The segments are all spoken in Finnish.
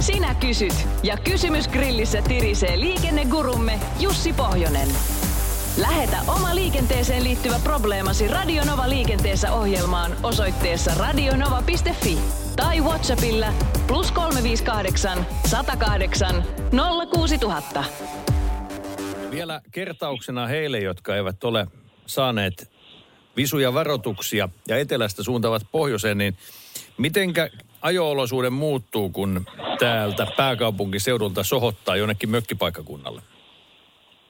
Sinä kysyt ja kysymys grillissä tirisee liikennegurumme Jussi Pohjonen. Lähetä oma liikenteeseen liittyvä probleemasi Radionova liikenteessä ohjelmaan osoitteessa radionova.fi tai Whatsappilla plus 358 108 06000. Vielä kertauksena heille, jotka eivät ole saaneet visuja varoituksia ja etelästä suuntavat pohjoiseen, niin mitenkä ajo-olosuuden muuttuu, kun täältä pääkaupunkiseudulta sohottaa jonnekin mökkipaikkakunnalle?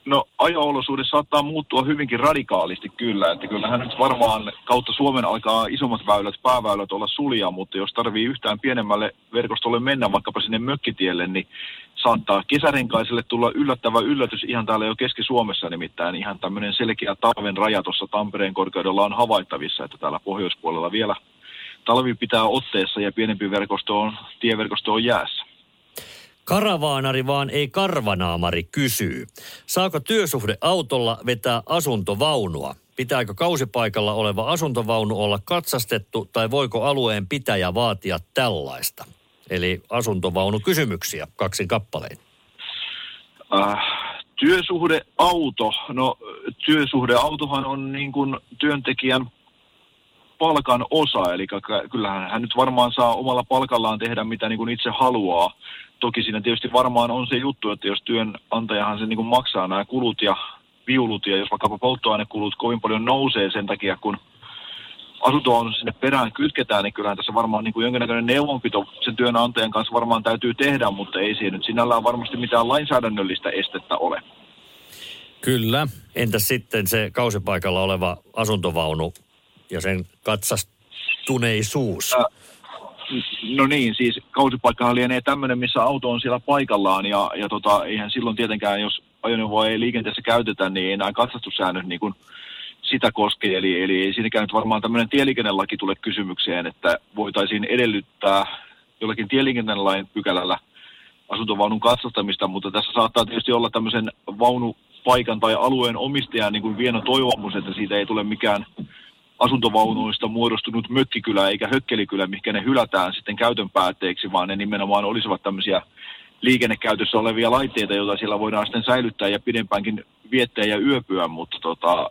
No ajo-olosuudet saattaa muuttua hyvinkin radikaalisti kyllä, että kyllähän nyt varmaan kautta Suomen alkaa isommat väylät, pääväylät olla sulia, mutta jos tarvii yhtään pienemmälle verkostolle mennä vaikkapa sinne mökkitielle, niin saattaa kesärenkaiselle tulla yllättävä yllätys ihan täällä jo Keski-Suomessa nimittäin ihan tämmöinen selkeä talven raja tuossa Tampereen korkeudella on havaittavissa, että täällä pohjoispuolella vielä talvi pitää otteessa ja pienempi verkosto on, tieverkosto on jäässä. Karavaanari vaan ei karvanaamari kysyy. Saako työsuhde autolla vetää asuntovaunua? Pitääkö kausipaikalla oleva asuntovaunu olla katsastettu tai voiko alueen pitäjä vaatia tällaista? Eli asuntovaunukysymyksiä kaksin kappaleen. Äh, työsuhdeauto. No työsuhdeautohan on niin kuin työntekijän palkan osa, eli kyllähän hän nyt varmaan saa omalla palkallaan tehdä mitä niin kuin itse haluaa. Toki siinä tietysti varmaan on se juttu, että jos työnantajahan se niin kuin maksaa nämä kulut ja viulut, ja jos vaikkapa polttoainekulut kovin paljon nousee sen takia, kun asuntoauto sinne perään kytketään, niin kyllähän tässä varmaan niin kuin jonkinnäköinen neuvonpito sen työnantajan kanssa varmaan täytyy tehdä, mutta ei siihen nyt sinällään varmasti mitään lainsäädännöllistä estettä ole. Kyllä. Entäs sitten se kausipaikalla oleva asuntovaunu ja sen katsastuneisuus? No niin, siis kausipaikkahan lienee tämmöinen, missä auto on siellä paikallaan ja, ja tota, eihän silloin tietenkään, jos ajoneuvoa ei liikenteessä käytetä, niin ei enää katsastussäännöt niin kuin sitä koske. Eli, eli siinäkään nyt varmaan tämmöinen tieliikennelaki tule kysymykseen, että voitaisiin edellyttää jollakin tieliikennelain pykälällä asuntovaunun katsastamista, mutta tässä saattaa tietysti olla tämmöisen vaunupaikan tai alueen omistajan niin kuin vieno toivomus, että siitä ei tule mikään asuntovaunuista muodostunut mökkikylä eikä hökkelikylä, mikä ne hylätään sitten käytön päätteeksi, vaan ne nimenomaan olisivat tämmöisiä liikennekäytössä olevia laitteita, joita siellä voidaan sitten säilyttää ja pidempäänkin viettää ja yöpyä, mutta tota,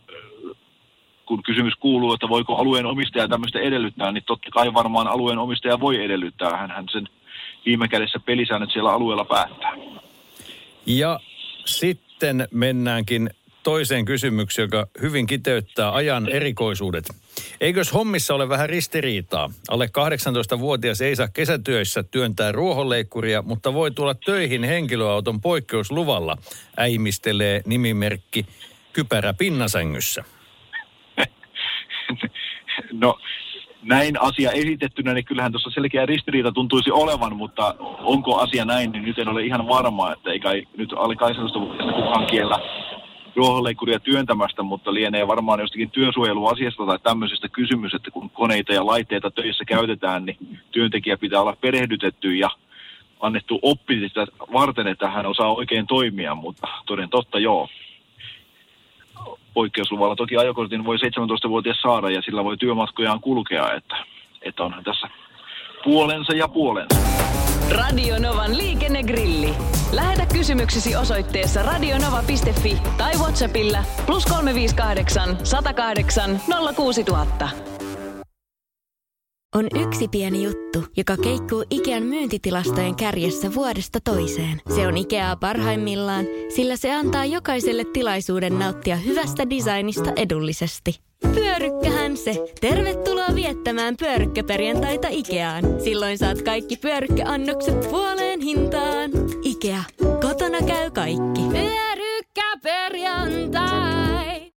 kun kysymys kuuluu, että voiko alueen omistaja tämmöistä edellyttää, niin totta kai varmaan alueen omistaja voi edellyttää. Hän, sen viime kädessä pelisäännöt siellä alueella päättää. Ja sitten mennäänkin toiseen kysymykseen, joka hyvin kiteyttää ajan erikoisuudet. Eikös hommissa ole vähän ristiriitaa? Alle 18-vuotias ei saa kesätyöissä työntää ruohonleikkuria, mutta voi tulla töihin henkilöauton poikkeusluvalla, äimistelee nimimerkki Kypärä pinnasängyssä. No näin asia esitettynä, niin kyllähän tuossa selkeä ristiriita tuntuisi olevan, mutta onko asia näin, niin nyt en ole ihan varma, että ei kai nyt alle 18-vuotiaista kukaan kiellä ruohonleikkuria työntämästä, mutta lienee varmaan jostakin työsuojeluasiasta tai tämmöisestä kysymys, että kun koneita ja laitteita töissä käytetään, niin työntekijä pitää olla perehdytetty ja annettu oppi sitä varten, että hän osaa oikein toimia, mutta toden totta joo. Poikkeusluvalla toki ajokortin voi 17-vuotias saada ja sillä voi työmatkojaan kulkea, että, että onhan tässä puolensa ja puolensa. Radio Novan liikennegrilli. Lähetä kysymyksesi osoitteessa radionova.fi tai Whatsappilla plus 358 108 06000. On yksi pieni juttu, joka keikkuu Ikean myyntitilastojen kärjessä vuodesta toiseen. Se on Ikeaa parhaimmillaan, sillä se antaa jokaiselle tilaisuuden nauttia hyvästä designista edullisesti. Pyörykkähän se. Tervetuloa viettämään pyörykkäperjantaita Ikeaan. Silloin saat kaikki pyörykkäannokset puoleen hintaan. Ikea. Kotona käy kaikki. Pyörykkäperjantai.